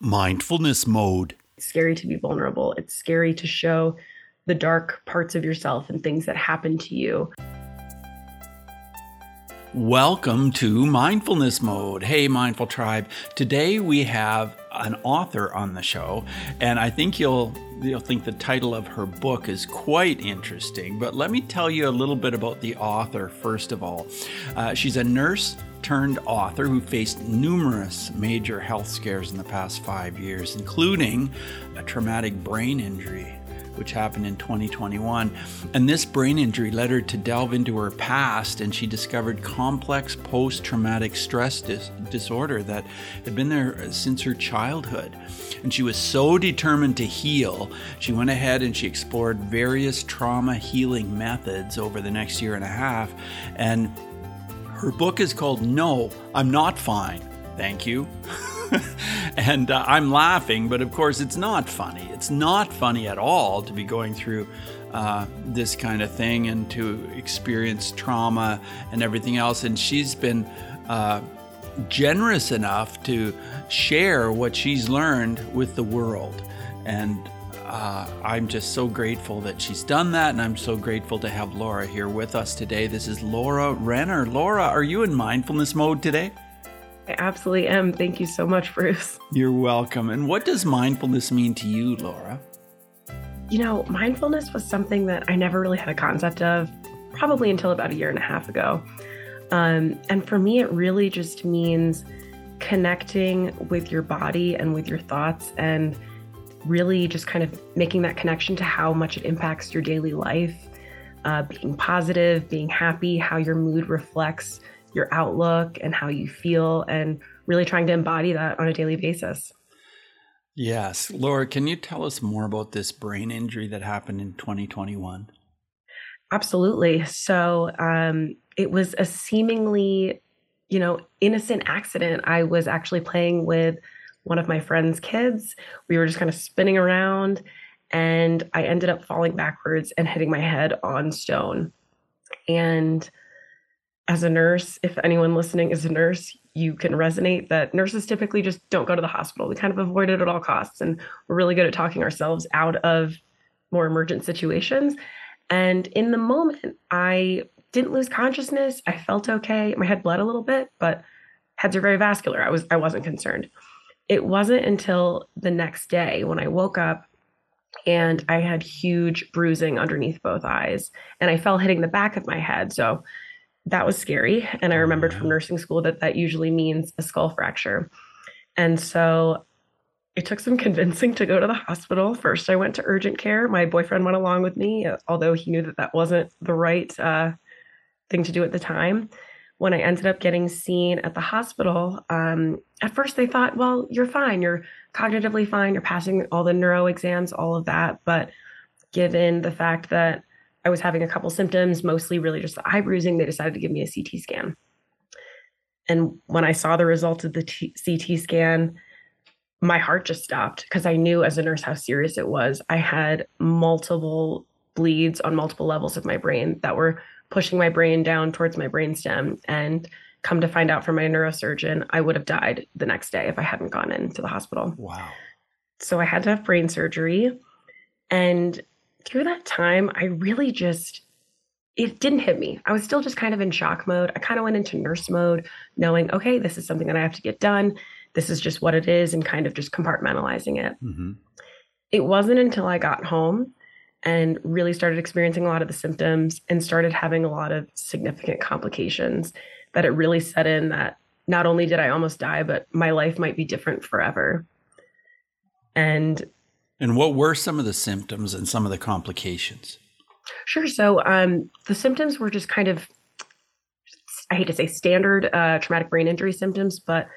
mindfulness mode. It's scary to be vulnerable. It's scary to show the dark parts of yourself and things that happen to you. Welcome to Mindfulness Mode. Hey, Mindful Tribe. Today we have an author on the show, and I think you'll you'll think the title of her book is quite interesting. But let me tell you a little bit about the author first of all. Uh, she's a nurse turned author who faced numerous major health scares in the past five years, including a traumatic brain injury which happened in 2021. And this brain injury led her to delve into her past, and she discovered complex post traumatic stress dis- disorder that had been there since her childhood. And she was so determined to heal, she went ahead and she explored various trauma healing methods over the next year and a half. And her book is called No, I'm Not Fine. Thank you. and uh, I'm laughing, but of course it's not funny. It's not funny at all to be going through uh, this kind of thing and to experience trauma and everything else. And she's been uh, generous enough to share what she's learned with the world. And uh, I'm just so grateful that she's done that, and I'm so grateful to have Laura here with us today. This is Laura Renner. Laura, are you in mindfulness mode today? I absolutely am. Thank you so much, Bruce. You're welcome. And what does mindfulness mean to you, Laura? You know, mindfulness was something that I never really had a concept of, probably until about a year and a half ago. Um, and for me, it really just means connecting with your body and with your thoughts and really just kind of making that connection to how much it impacts your daily life, uh, being positive, being happy, how your mood reflects your outlook and how you feel, and really trying to embody that on a daily basis. Yes. Laura, can you tell us more about this brain injury that happened in 2021? Absolutely. So um, it was a seemingly, you know, innocent accident. I was actually playing with one of my friend's kids. We were just kind of spinning around, and I ended up falling backwards and hitting my head on stone. And as a nurse, if anyone listening is a nurse, you can resonate that nurses typically just don't go to the hospital. We kind of avoid it at all costs. And we're really good at talking ourselves out of more emergent situations. And in the moment, I didn't lose consciousness. I felt okay. My head bled a little bit, but heads are very vascular. I was I wasn't concerned. It wasn't until the next day when I woke up and I had huge bruising underneath both eyes and I fell hitting the back of my head. So that was scary. And I remembered from nursing school that that usually means a skull fracture. And so it took some convincing to go to the hospital. First, I went to urgent care. My boyfriend went along with me, although he knew that that wasn't the right uh, thing to do at the time. When I ended up getting seen at the hospital, um, at first they thought, well, you're fine. You're cognitively fine. You're passing all the neuro exams, all of that. But given the fact that I was having a couple symptoms, mostly really just the eye bruising. They decided to give me a CT scan. And when I saw the results of the T- CT scan, my heart just stopped because I knew as a nurse how serious it was. I had multiple bleeds on multiple levels of my brain that were pushing my brain down towards my brainstem. And come to find out from my neurosurgeon, I would have died the next day if I hadn't gone into the hospital. Wow. So I had to have brain surgery. And through that time, I really just, it didn't hit me. I was still just kind of in shock mode. I kind of went into nurse mode, knowing, okay, this is something that I have to get done. This is just what it is, and kind of just compartmentalizing it. Mm-hmm. It wasn't until I got home and really started experiencing a lot of the symptoms and started having a lot of significant complications that it really set in that not only did I almost die, but my life might be different forever. And and what were some of the symptoms and some of the complications? Sure. So um, the symptoms were just kind of, I hate to say standard uh, traumatic brain injury symptoms, but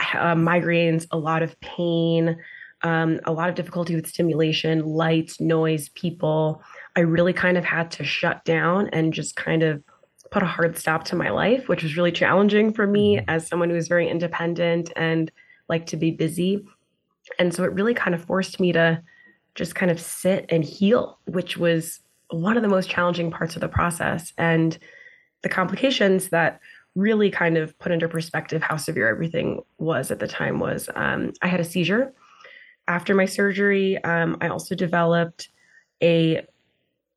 uh, migraines, a lot of pain, um, a lot of difficulty with stimulation, lights, noise, people. I really kind of had to shut down and just kind of put a hard stop to my life, which was really challenging for me mm-hmm. as someone who is very independent and like to be busy. And so it really kind of forced me to just kind of sit and heal, which was one of the most challenging parts of the process. And the complications that really kind of put into perspective how severe everything was at the time was um, I had a seizure after my surgery. Um, I also developed a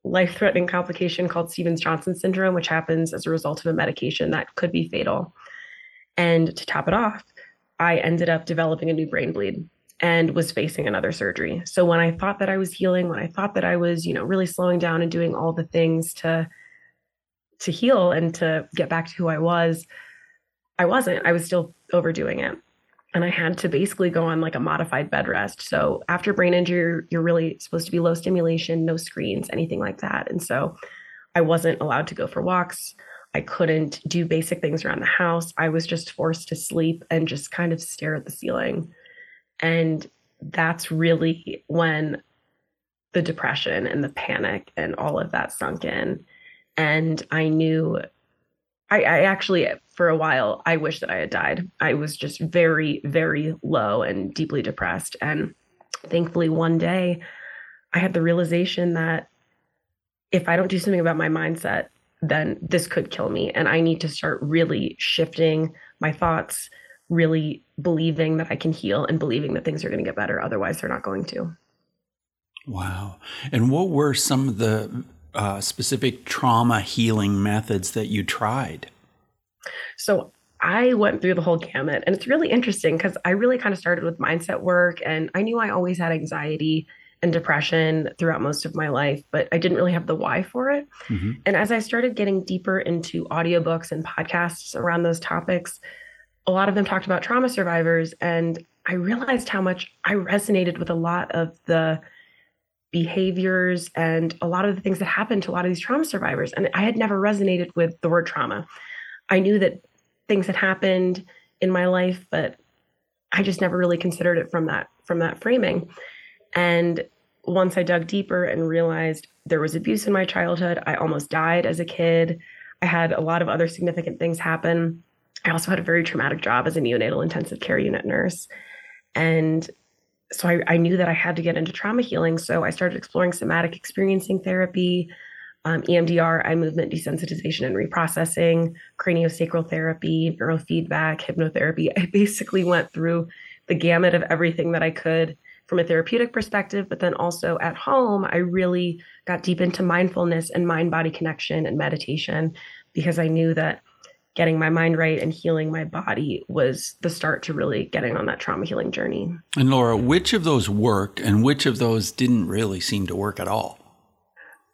life threatening complication called Stevens Johnson syndrome, which happens as a result of a medication that could be fatal. And to top it off, I ended up developing a new brain bleed and was facing another surgery. So when I thought that I was healing, when I thought that I was, you know, really slowing down and doing all the things to to heal and to get back to who I was, I wasn't. I was still overdoing it. And I had to basically go on like a modified bed rest. So after brain injury, you're really supposed to be low stimulation, no screens, anything like that. And so I wasn't allowed to go for walks. I couldn't do basic things around the house. I was just forced to sleep and just kind of stare at the ceiling. And that's really when the depression and the panic and all of that sunk in. And I knew, I, I actually, for a while, I wish that I had died. I was just very, very low and deeply depressed. And thankfully, one day, I had the realization that if I don't do something about my mindset, then this could kill me. And I need to start really shifting my thoughts really believing that I can heal and believing that things are going to get better. Otherwise, they're not going to. Wow. And what were some of the uh, specific trauma healing methods that you tried? So, I went through the whole gamut, and it's really interesting because I really kind of started with mindset work, and I knew I always had anxiety and depression throughout most of my life, but I didn't really have the why for it. Mm-hmm. And as I started getting deeper into audiobooks and podcasts around those topics, a lot of them talked about trauma survivors and i realized how much i resonated with a lot of the behaviors and a lot of the things that happened to a lot of these trauma survivors. And i had never resonated with the word trauma. I knew that things had happened in my life but i just never really considered it from that from that framing. And once i dug deeper and realized there was abuse in my childhood i almost died as a kid. I had a lot of other significant things happen. I also had a very traumatic job as a neonatal intensive care unit nurse. And so I, I, knew that I had to get into trauma healing. So I started exploring somatic experiencing therapy, um, EMDR, eye movement desensitization and reprocessing, craniosacral therapy, neurofeedback, hypnotherapy. I basically went through the gamut of everything that I could from a therapeutic perspective, but then also at home, I really got deep into mindfulness and mind body connection and meditation because I knew that getting my mind right and healing my body was the start to really getting on that trauma healing journey. And Laura, which of those worked and which of those didn't really seem to work at all?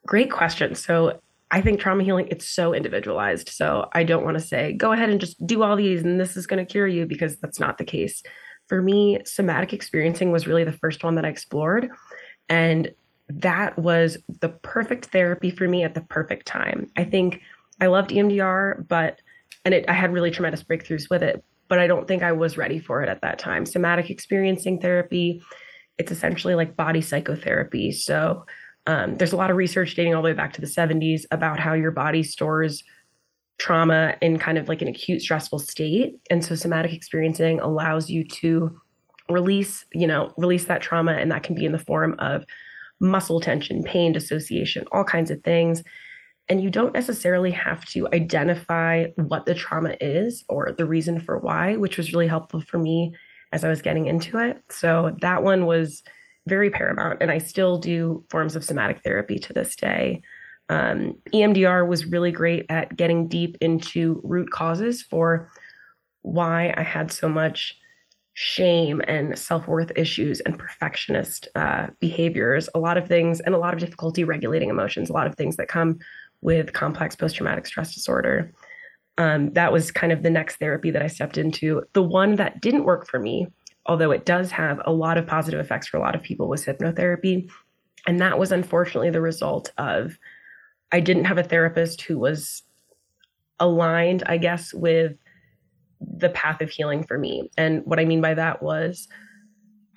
Great question. So I think trauma healing it's so individualized. So I don't want to say go ahead and just do all these and this is going to cure you because that's not the case. For me, somatic experiencing was really the first one that I explored and that was the perfect therapy for me at the perfect time. I think I loved EMDR, but and it, I had really tremendous breakthroughs with it, but I don't think I was ready for it at that time. Somatic experiencing therapy, it's essentially like body psychotherapy. So um, there's a lot of research dating all the way back to the 70s about how your body stores trauma in kind of like an acute stressful state. And so somatic experiencing allows you to release, you know, release that trauma. And that can be in the form of muscle tension, pain, dissociation, all kinds of things. And you don't necessarily have to identify what the trauma is or the reason for why, which was really helpful for me as I was getting into it. So that one was very paramount. And I still do forms of somatic therapy to this day. Um, EMDR was really great at getting deep into root causes for why I had so much shame and self worth issues and perfectionist uh, behaviors, a lot of things, and a lot of difficulty regulating emotions, a lot of things that come with complex post traumatic stress disorder. Um, that was kind of the next therapy that I stepped into. The one that didn't work for me, although it does have a lot of positive effects for a lot of people, was hypnotherapy. And that was unfortunately the result of I didn't have a therapist who was aligned, I guess, with the path of healing for me. And what I mean by that was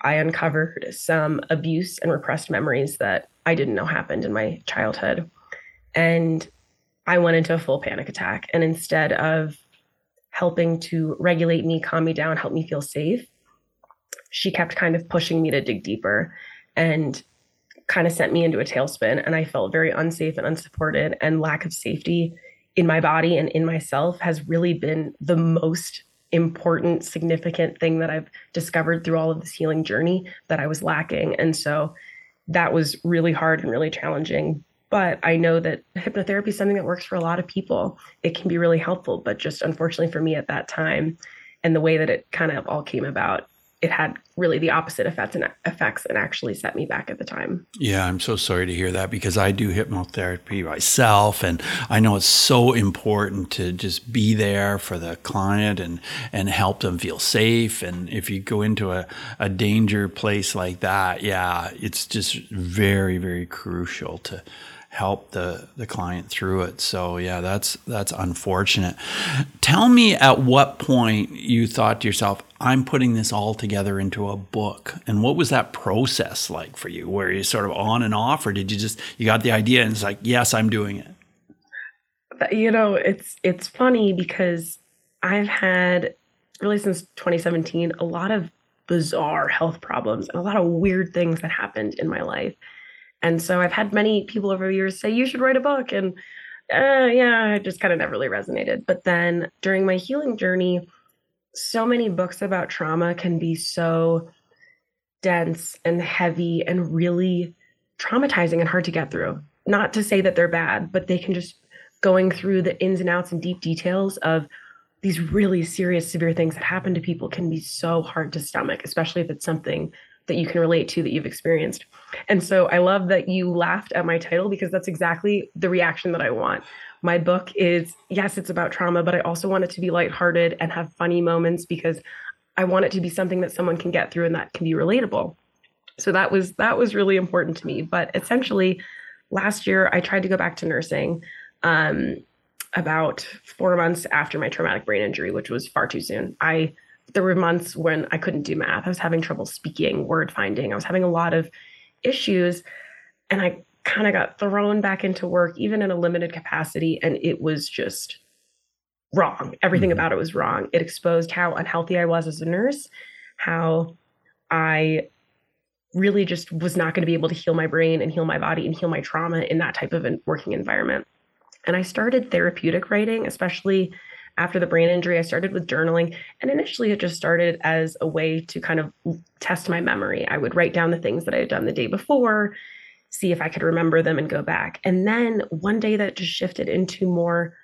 I uncovered some abuse and repressed memories that I didn't know happened in my childhood. And I went into a full panic attack. And instead of helping to regulate me, calm me down, help me feel safe, she kept kind of pushing me to dig deeper and kind of sent me into a tailspin. And I felt very unsafe and unsupported and lack of safety in my body and in myself has really been the most important, significant thing that I've discovered through all of this healing journey that I was lacking. And so that was really hard and really challenging. But I know that hypnotherapy is something that works for a lot of people. It can be really helpful, but just unfortunately for me at that time and the way that it kind of all came about, it had really the opposite effects and effects and actually set me back at the time. Yeah, I'm so sorry to hear that because I do hypnotherapy myself and I know it's so important to just be there for the client and and help them feel safe and if you go into a, a danger place like that, yeah, it's just very very crucial to help the the client through it. So yeah, that's that's unfortunate. Tell me at what point you thought to yourself, I'm putting this all together into a book. And what was that process like for you? Were you sort of on and off or did you just you got the idea and it's like, yes, I'm doing it? You know, it's it's funny because I've had really since 2017 a lot of bizarre health problems and a lot of weird things that happened in my life. And so I've had many people over the years say, you should write a book. And uh, yeah, it just kind of never really resonated. But then during my healing journey, so many books about trauma can be so dense and heavy and really traumatizing and hard to get through. Not to say that they're bad, but they can just going through the ins and outs and deep details of these really serious, severe things that happen to people can be so hard to stomach, especially if it's something that you can relate to that you've experienced. And so I love that you laughed at my title because that's exactly the reaction that I want. My book is, yes, it's about trauma, but I also want it to be lighthearted and have funny moments because I want it to be something that someone can get through and that can be relatable. So that was that was really important to me. But essentially, last year I tried to go back to nursing. Um, about four months after my traumatic brain injury, which was far too soon. I there were months when I couldn't do math. I was having trouble speaking, word finding. I was having a lot of issues. And I kind of got thrown back into work, even in a limited capacity. And it was just wrong. Everything mm-hmm. about it was wrong. It exposed how unhealthy I was as a nurse, how I really just was not going to be able to heal my brain and heal my body and heal my trauma in that type of a working environment. And I started therapeutic writing, especially after the brain injury, I started with journaling. And initially, it just started as a way to kind of test my memory. I would write down the things that I had done the day before, see if I could remember them and go back. And then one day that just shifted into more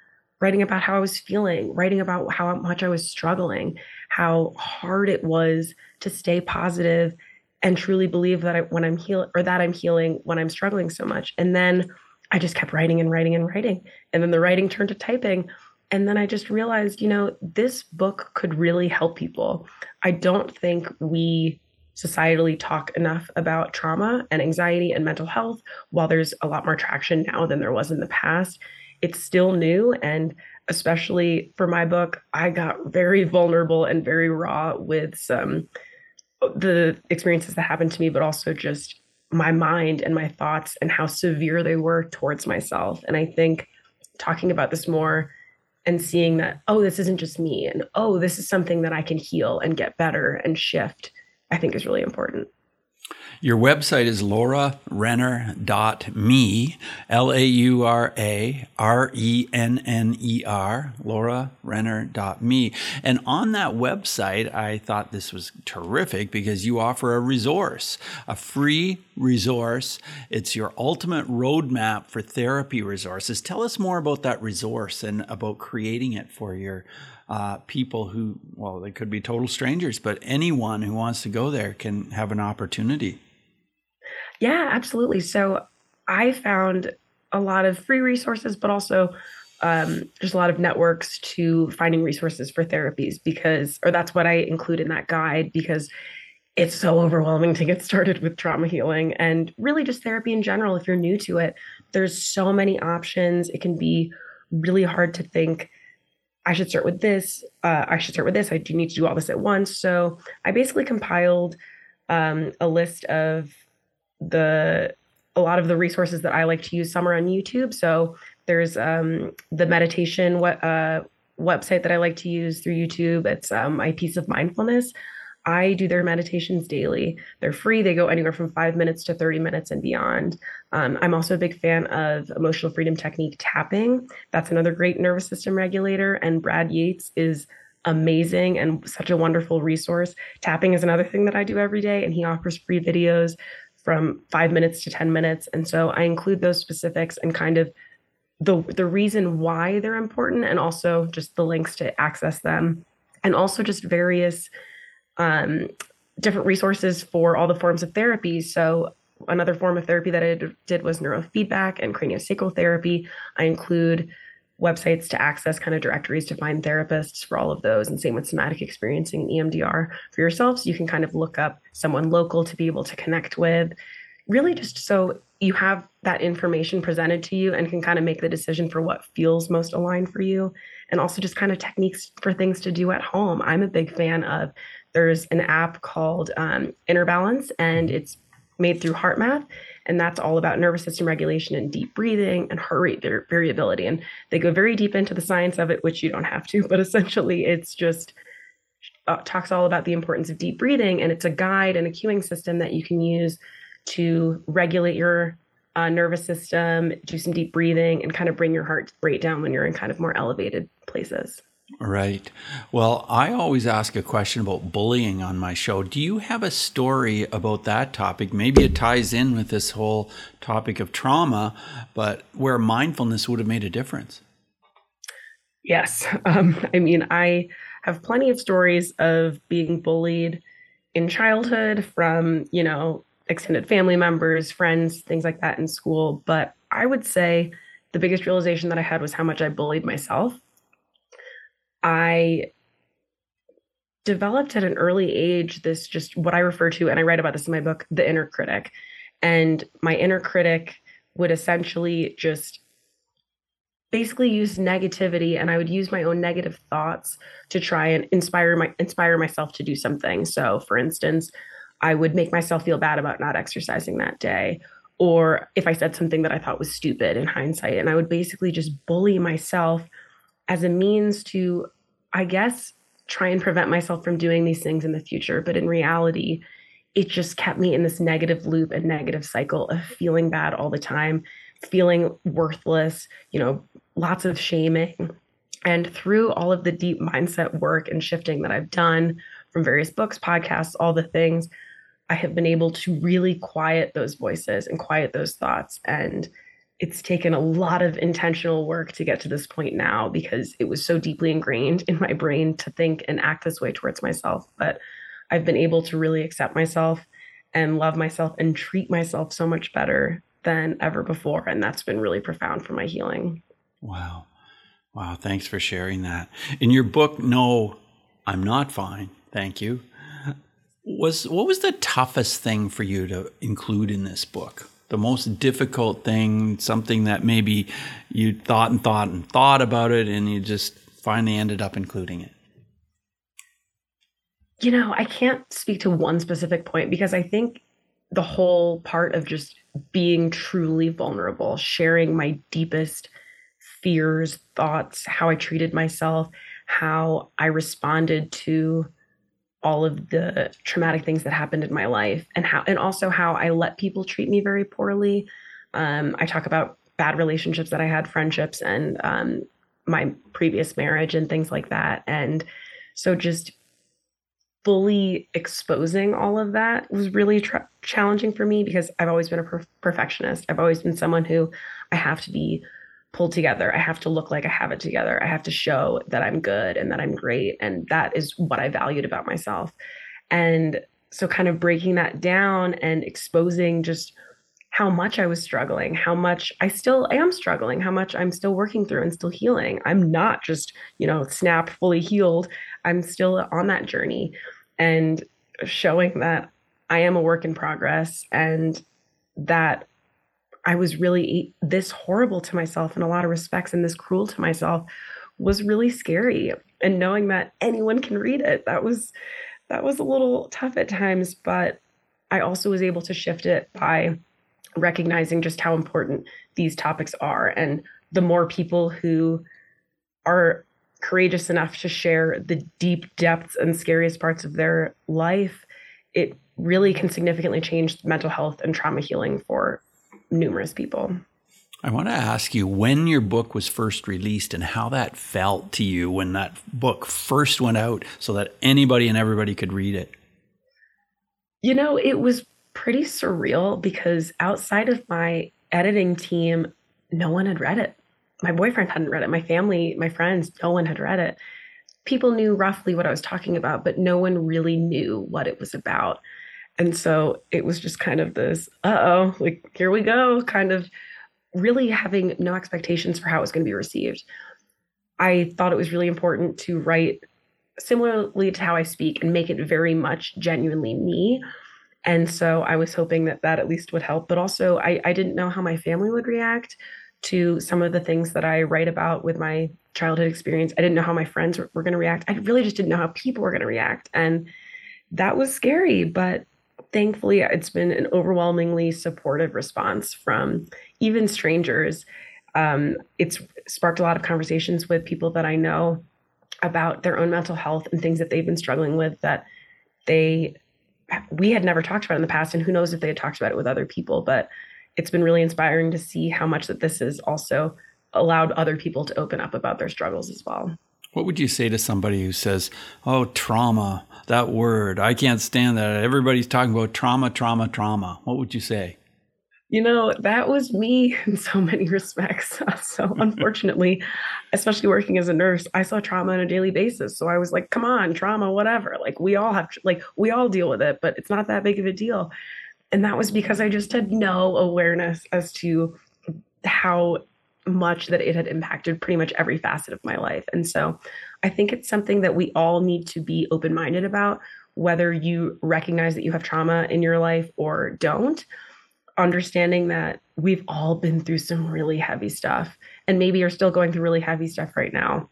writing about how I was feeling, writing about how much I was struggling, how hard it was to stay positive and truly believe that I, when I'm healing or that I'm healing when I'm struggling so much. And then I just kept writing and writing and writing. And then the writing turned to typing and then I just realized, you know, this book could really help people. I don't think we societally talk enough about trauma and anxiety and mental health. While there's a lot more traction now than there was in the past, it's still new. And especially for my book, I got very vulnerable and very raw with some the experiences that happened to me, but also just my mind and my thoughts and how severe they were towards myself. And I think talking about this more and seeing that, oh, this isn't just me, and oh, this is something that I can heal and get better and shift, I think is really important. Your website is laurarenner.me, L A U R A R E N N E R, laurarenner.me. And on that website, I thought this was terrific because you offer a resource, a free resource. It's your ultimate roadmap for therapy resources. Tell us more about that resource and about creating it for your uh, people who, well, they could be total strangers, but anyone who wants to go there can have an opportunity. Yeah, absolutely. So I found a lot of free resources, but also um, just a lot of networks to finding resources for therapies because, or that's what I include in that guide because it's so overwhelming to get started with trauma healing and really just therapy in general. If you're new to it, there's so many options. It can be really hard to think, I should start with this. Uh, I should start with this. I do need to do all this at once. So I basically compiled um, a list of the a lot of the resources that I like to use. Some are on YouTube. So there's um, the meditation what uh, website that I like to use through YouTube. It's um, my piece of mindfulness. I do their meditations daily. They're free. They go anywhere from five minutes to 30 minutes and beyond. Um, I'm also a big fan of emotional freedom technique tapping. That's another great nervous system regulator. And Brad Yates is amazing and such a wonderful resource. Tapping is another thing that I do every day, and he offers free videos from five minutes to 10 minutes. And so I include those specifics and kind of the the reason why they're important and also just the links to access them and also just various um, different resources for all the forms of therapy. So another form of therapy that I did was neurofeedback and craniosacral therapy. I include websites to access kind of directories to find therapists for all of those. And same with somatic experiencing and EMDR for yourself so you can kind of look up someone local to be able to connect with. Really just so you have that information presented to you and can kind of make the decision for what feels most aligned for you. And also just kind of techniques for things to do at home. I'm a big fan of there's an app called um, inner balance and it's made through HeartMath and that's all about nervous system regulation and deep breathing and heart rate variability and they go very deep into the science of it which you don't have to but essentially it's just uh, talks all about the importance of deep breathing and it's a guide and a cueing system that you can use to regulate your uh, nervous system, do some deep breathing, and kind of bring your heart rate down when you're in kind of more elevated places. Right. Well, I always ask a question about bullying on my show. Do you have a story about that topic? Maybe it ties in with this whole topic of trauma, but where mindfulness would have made a difference. Yes. Um, I mean, I have plenty of stories of being bullied in childhood from, you know, extended family members, friends, things like that in school. But I would say the biggest realization that I had was how much I bullied myself. I developed at an early age this just what I refer to, and I write about this in my book, the inner critic. And my inner critic would essentially just basically use negativity and I would use my own negative thoughts to try and inspire my inspire myself to do something. So for instance, I would make myself feel bad about not exercising that day. Or if I said something that I thought was stupid in hindsight, and I would basically just bully myself as a means to, I guess, try and prevent myself from doing these things in the future. But in reality, it just kept me in this negative loop and negative cycle of feeling bad all the time, feeling worthless, you know, lots of shaming. And through all of the deep mindset work and shifting that I've done from various books, podcasts, all the things, I have been able to really quiet those voices and quiet those thoughts. And it's taken a lot of intentional work to get to this point now because it was so deeply ingrained in my brain to think and act this way towards myself. But I've been able to really accept myself and love myself and treat myself so much better than ever before. And that's been really profound for my healing. Wow. Wow. Thanks for sharing that. In your book, No, I'm Not Fine. Thank you was what was the toughest thing for you to include in this book? The most difficult thing, something that maybe you thought and thought and thought about it, and you just finally ended up including it. You know, I can't speak to one specific point because I think the whole part of just being truly vulnerable, sharing my deepest fears, thoughts, how I treated myself, how I responded to all of the traumatic things that happened in my life and how and also how I let people treat me very poorly. Um, I talk about bad relationships that I had, friendships, and um, my previous marriage and things like that. And so just fully exposing all of that was really challenging for me because I've always been a per- perfectionist. I've always been someone who I have to be pulled together. I have to look like I have it together. I have to show that I'm good and that I'm great. And that is what I valued about myself. And so, kind of breaking that down and exposing just how much I was struggling, how much I still am struggling, how much I'm still working through and still healing. I'm not just, you know, snap fully healed. I'm still on that journey and showing that I am a work in progress and that I was really this horrible to myself in a lot of respects and this cruel to myself was really scary. And knowing that anyone can read it, that was that was a little tough at times, but I also was able to shift it by recognizing just how important these topics are and the more people who are courageous enough to share the deep depths and scariest parts of their life, it really can significantly change mental health and trauma healing for numerous people. I want to ask you when your book was first released and how that felt to you when that book first went out so that anybody and everybody could read it. You know, it was pretty surreal because outside of my editing team, no one had read it. My boyfriend hadn't read it. My family, my friends, no one had read it. People knew roughly what I was talking about, but no one really knew what it was about. And so it was just kind of this, uh oh, like, here we go, kind of really having no expectations for how it was going to be received. I thought it was really important to write similarly to how I speak and make it very much genuinely me. And so I was hoping that that at least would help. But also, I, I didn't know how my family would react to some of the things that I write about with my childhood experience. I didn't know how my friends were, were going to react. I really just didn't know how people were going to react. And that was scary. But thankfully, it's been an overwhelmingly supportive response from even strangers. Um, it's sparked a lot of conversations with people that I know about their own mental health and things that they've been struggling with that they we had never talked about in the past and who knows if they had talked about it with other people but it's been really inspiring to see how much that this has also allowed other people to open up about their struggles as well what would you say to somebody who says, "Oh, trauma, that word, I can't stand that. Everybody's talking about trauma, trauma, trauma." What would you say? You know, that was me in so many respects. So, unfortunately, especially working as a nurse, I saw trauma on a daily basis. So, I was like, come on, trauma, whatever. Like, we all have, like, we all deal with it, but it's not that big of a deal. And that was because I just had no awareness as to how much that it had impacted pretty much every facet of my life. And so, I think it's something that we all need to be open minded about, whether you recognize that you have trauma in your life or don't understanding that we've all been through some really heavy stuff and maybe you're still going through really heavy stuff right now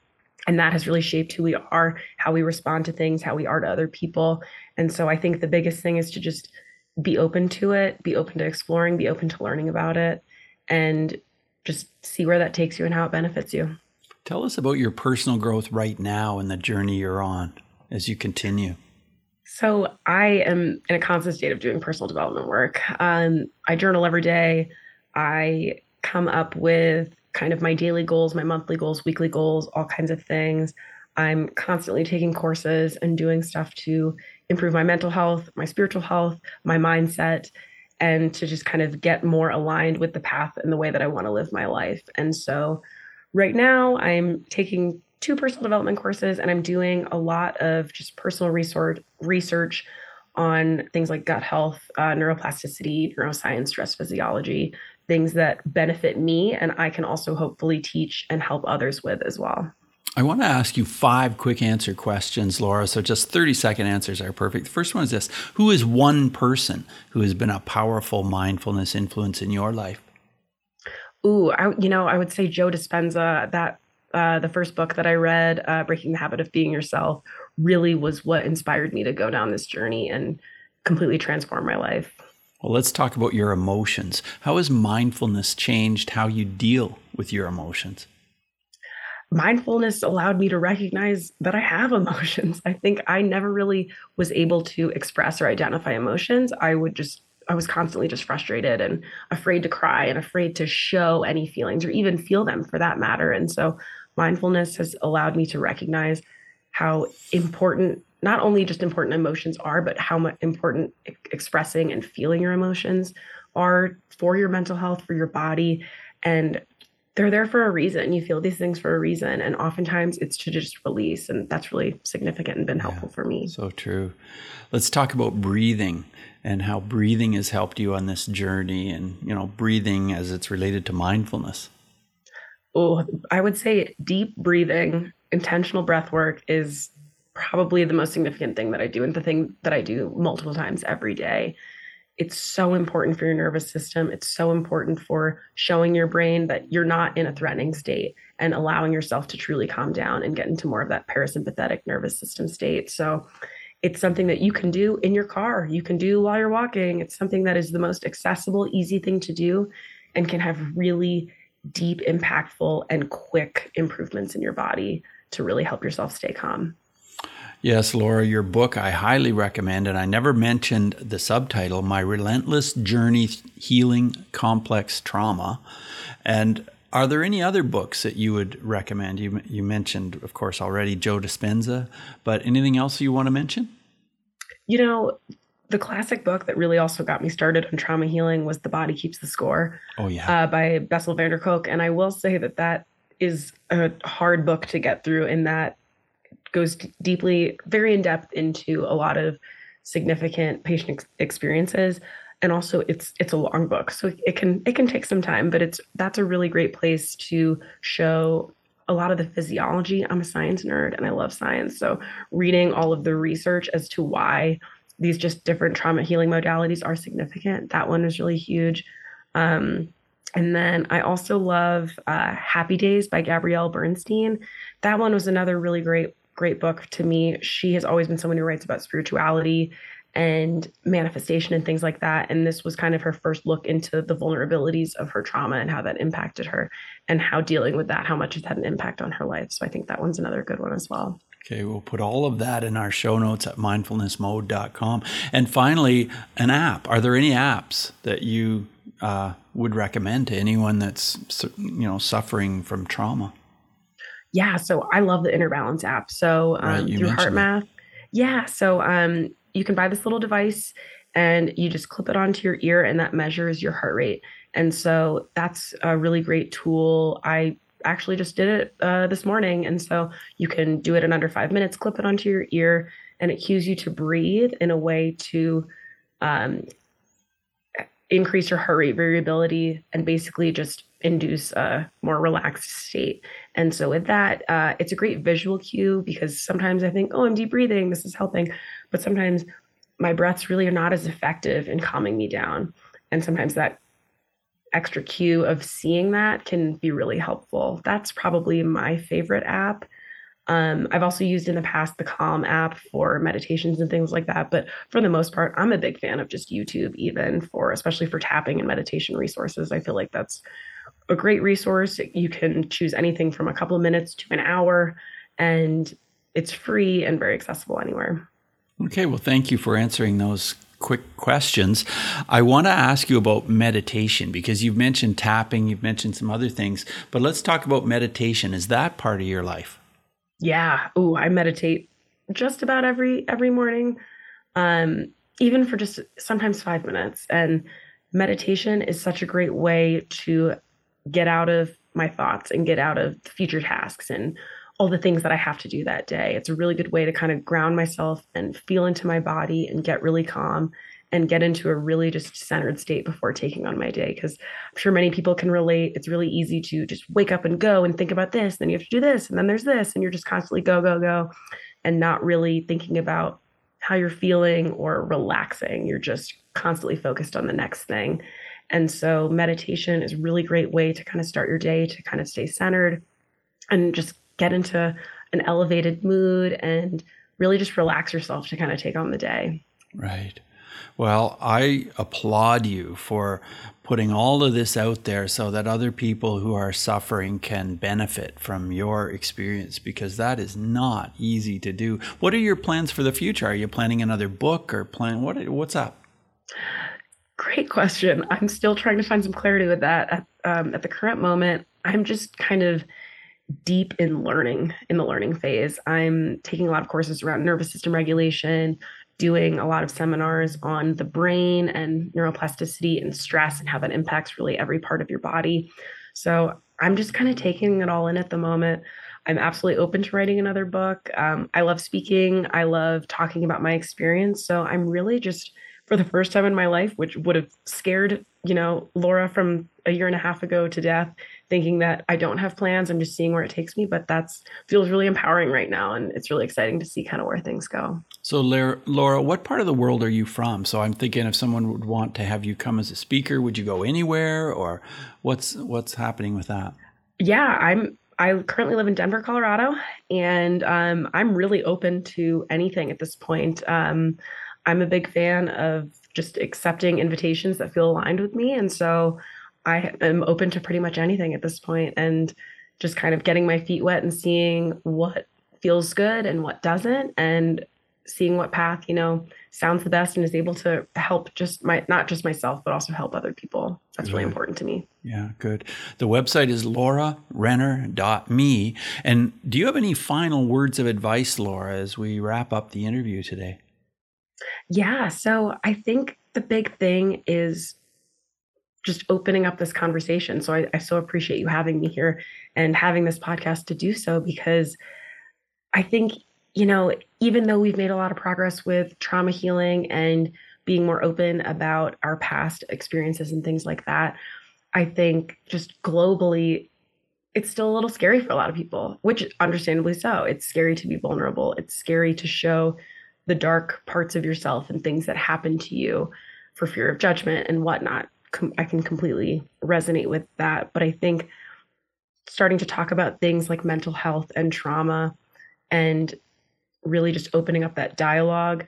and that has really shaped who we are how we respond to things how we are to other people and so i think the biggest thing is to just be open to it be open to exploring be open to learning about it and just see where that takes you and how it benefits you tell us about your personal growth right now and the journey you're on as you continue so I am in a constant state of doing personal development work. Um, I journal every day. I come up with kind of my daily goals, my monthly goals, weekly goals, all kinds of things. I'm constantly taking courses and doing stuff to improve my mental health, my spiritual health, my mindset, and to just kind of get more aligned with the path and the way that I want to live my life. And so right now I'm taking two personal development courses and I'm doing a lot of just personal research research on things like gut health, uh, neuroplasticity, neuroscience, stress physiology, things that benefit me and I can also hopefully teach and help others with as well. I want to ask you five quick answer questions, Laura. So just 30 second answers are perfect. The first one is this Who is one person who has been a powerful mindfulness influence in your life? Ooh, I, you know, I would say Joe Dispenza. That uh, the first book that I read, uh, Breaking the Habit of Being Yourself, really was what inspired me to go down this journey and completely transform my life. Well, let's talk about your emotions. How has mindfulness changed how you deal with your emotions? Mindfulness allowed me to recognize that I have emotions. I think I never really was able to express or identify emotions. I would just I was constantly just frustrated and afraid to cry and afraid to show any feelings or even feel them for that matter. And so mindfulness has allowed me to recognize how important not only just important emotions are but how important expressing and feeling your emotions are for your mental health for your body and they're there for a reason. You feel these things for a reason. And oftentimes it's to just release. And that's really significant and been helpful yeah, for me. So true. Let's talk about breathing and how breathing has helped you on this journey and you know breathing as it's related to mindfulness. Oh, I would say deep breathing, intentional breath work is probably the most significant thing that I do and the thing that I do multiple times every day. It's so important for your nervous system. It's so important for showing your brain that you're not in a threatening state and allowing yourself to truly calm down and get into more of that parasympathetic nervous system state. So it's something that you can do in your car. You can do while you're walking. It's something that is the most accessible, easy thing to do and can have really deep, impactful, and quick improvements in your body. to really help yourself stay calm. Yes, Laura, your book I highly recommend, and I never mentioned the subtitle My Relentless Journey Healing Complex Trauma. And are there any other books that you would recommend? You, you mentioned, of course, already Joe Dispenza, but anything else you want to mention? You know, the classic book that really also got me started on trauma healing was The Body Keeps the Score. Oh, yeah. Uh, by Bessel van der Kolk. And I will say that that is a hard book to get through in that goes deeply, very in depth into a lot of significant patient ex- experiences. And also it's it's a long book. So it can it can take some time, but it's that's a really great place to show a lot of the physiology. I'm a science nerd and I love science. So reading all of the research as to why these just different trauma healing modalities are significant. That one is really huge. Um, and then I also love uh, Happy Days by Gabrielle Bernstein. That one was another really great, great book to me. She has always been someone who writes about spirituality and manifestation and things like that. And this was kind of her first look into the vulnerabilities of her trauma and how that impacted her and how dealing with that, how much it's had an impact on her life. So I think that one's another good one as well. Okay, we'll put all of that in our show notes at mindfulnessmode.com. And finally, an app. Are there any apps that you uh, would recommend to anyone that's you know suffering from trauma? Yeah, so I love the Inner Balance app. So um, right, through HeartMath, yeah. So um, you can buy this little device and you just clip it onto your ear, and that measures your heart rate. And so that's a really great tool. I actually just did it uh, this morning. And so you can do it in under five minutes, clip it onto your ear, and it cues you to breathe in a way to um, increase your heart rate variability and basically just induce a more relaxed state. And so with that, uh, it's a great visual cue because sometimes I think, oh, I'm deep breathing, this is helping. But sometimes my breaths really are not as effective in calming me down. And sometimes that extra cue of seeing that can be really helpful. That's probably my favorite app. Um, I've also used in the past the Calm app for meditations and things like that. But for the most part, I'm a big fan of just YouTube, even for especially for tapping and meditation resources. I feel like that's a great resource. You can choose anything from a couple of minutes to an hour, and it's free and very accessible anywhere. Okay, well, thank you for answering those quick questions. I want to ask you about meditation because you've mentioned tapping, you've mentioned some other things, but let's talk about meditation. Is that part of your life? Yeah. Oh, I meditate just about every every morning. Um even for just sometimes 5 minutes and meditation is such a great way to get out of my thoughts and get out of future tasks and all the things that I have to do that day. It's a really good way to kind of ground myself and feel into my body and get really calm and get into a really just centered state before taking on my day. Because I'm sure many people can relate. It's really easy to just wake up and go and think about this. Then you have to do this. And then there's this. And you're just constantly go, go, go, and not really thinking about how you're feeling or relaxing. You're just constantly focused on the next thing. And so meditation is a really great way to kind of start your day to kind of stay centered and just get into an elevated mood and really just relax yourself to kind of take on the day. Right. Well, I applaud you for putting all of this out there so that other people who are suffering can benefit from your experience because that is not easy to do. What are your plans for the future? Are you planning another book or plan what what's up? Great question. I'm still trying to find some clarity with that. At, um, at the current moment, I'm just kind of deep in learning in the learning phase. I'm taking a lot of courses around nervous system regulation, doing a lot of seminars on the brain and neuroplasticity and stress and how that impacts really every part of your body. So I'm just kind of taking it all in at the moment. I'm absolutely open to writing another book. Um, I love speaking. I love talking about my experience. So I'm really just for the first time in my life, which would have scared, you know, Laura from a year and a half ago to death, thinking that I don't have plans. I'm just seeing where it takes me. But that's feels really empowering right now. And it's really exciting to see kind of where things go. So, Laura, what part of the world are you from? So, I'm thinking if someone would want to have you come as a speaker, would you go anywhere or what's what's happening with that? Yeah, I'm I currently live in Denver, Colorado, and um, I'm really open to anything at this point. Um, I'm a big fan of just accepting invitations that feel aligned with me. And so I am open to pretty much anything at this. And just kind of getting my feet wet and seeing what feels good and what doesn't and seeing what path you know sounds the best and is able to help just my not just myself but also help other people. That's really important to me. Yeah good. The website is laurarenner.me and do you have any final words of advice laura as we wrap up the interview today? Yeah so i think the big thing is just opening up this conversation so I, I so appreciate you having me here and having this podcast to do so because i think you know, even though we've made a lot of progress with trauma healing and being more open about our past experiences and things like that, I think just globally, it's still a little scary for a lot of people, which understandably so. It's scary to be vulnerable. It's scary to show the dark parts of yourself and things that happen to you for fear of judgment and whatnot. I can completely resonate with that. But I think starting to talk about things like mental health and trauma and really just opening up that dialogue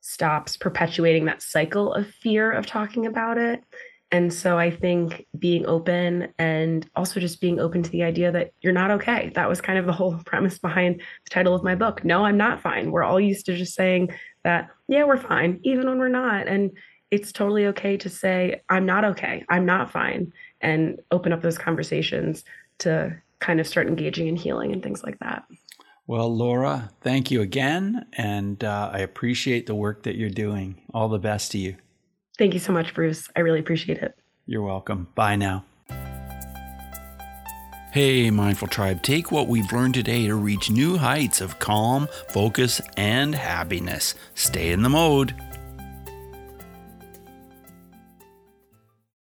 stops perpetuating that cycle of fear of talking about it. And so I think being open and also just being open to the idea that you're not okay. That was kind of the whole premise behind the title of my book. No, I'm not fine. We're all used to just saying that, yeah, we're fine, even when we're not. And it's totally okay to say, I'm not okay. I'm not fine. And open up those conversations to kind of start engaging in healing and things like that. Well, Laura, thank you again. And uh, I appreciate the work that you're doing. All the best to you. Thank you so much, Bruce. I really appreciate it. You're welcome. Bye now. Hey, Mindful Tribe, take what we've learned today to reach new heights of calm, focus, and happiness. Stay in the mode.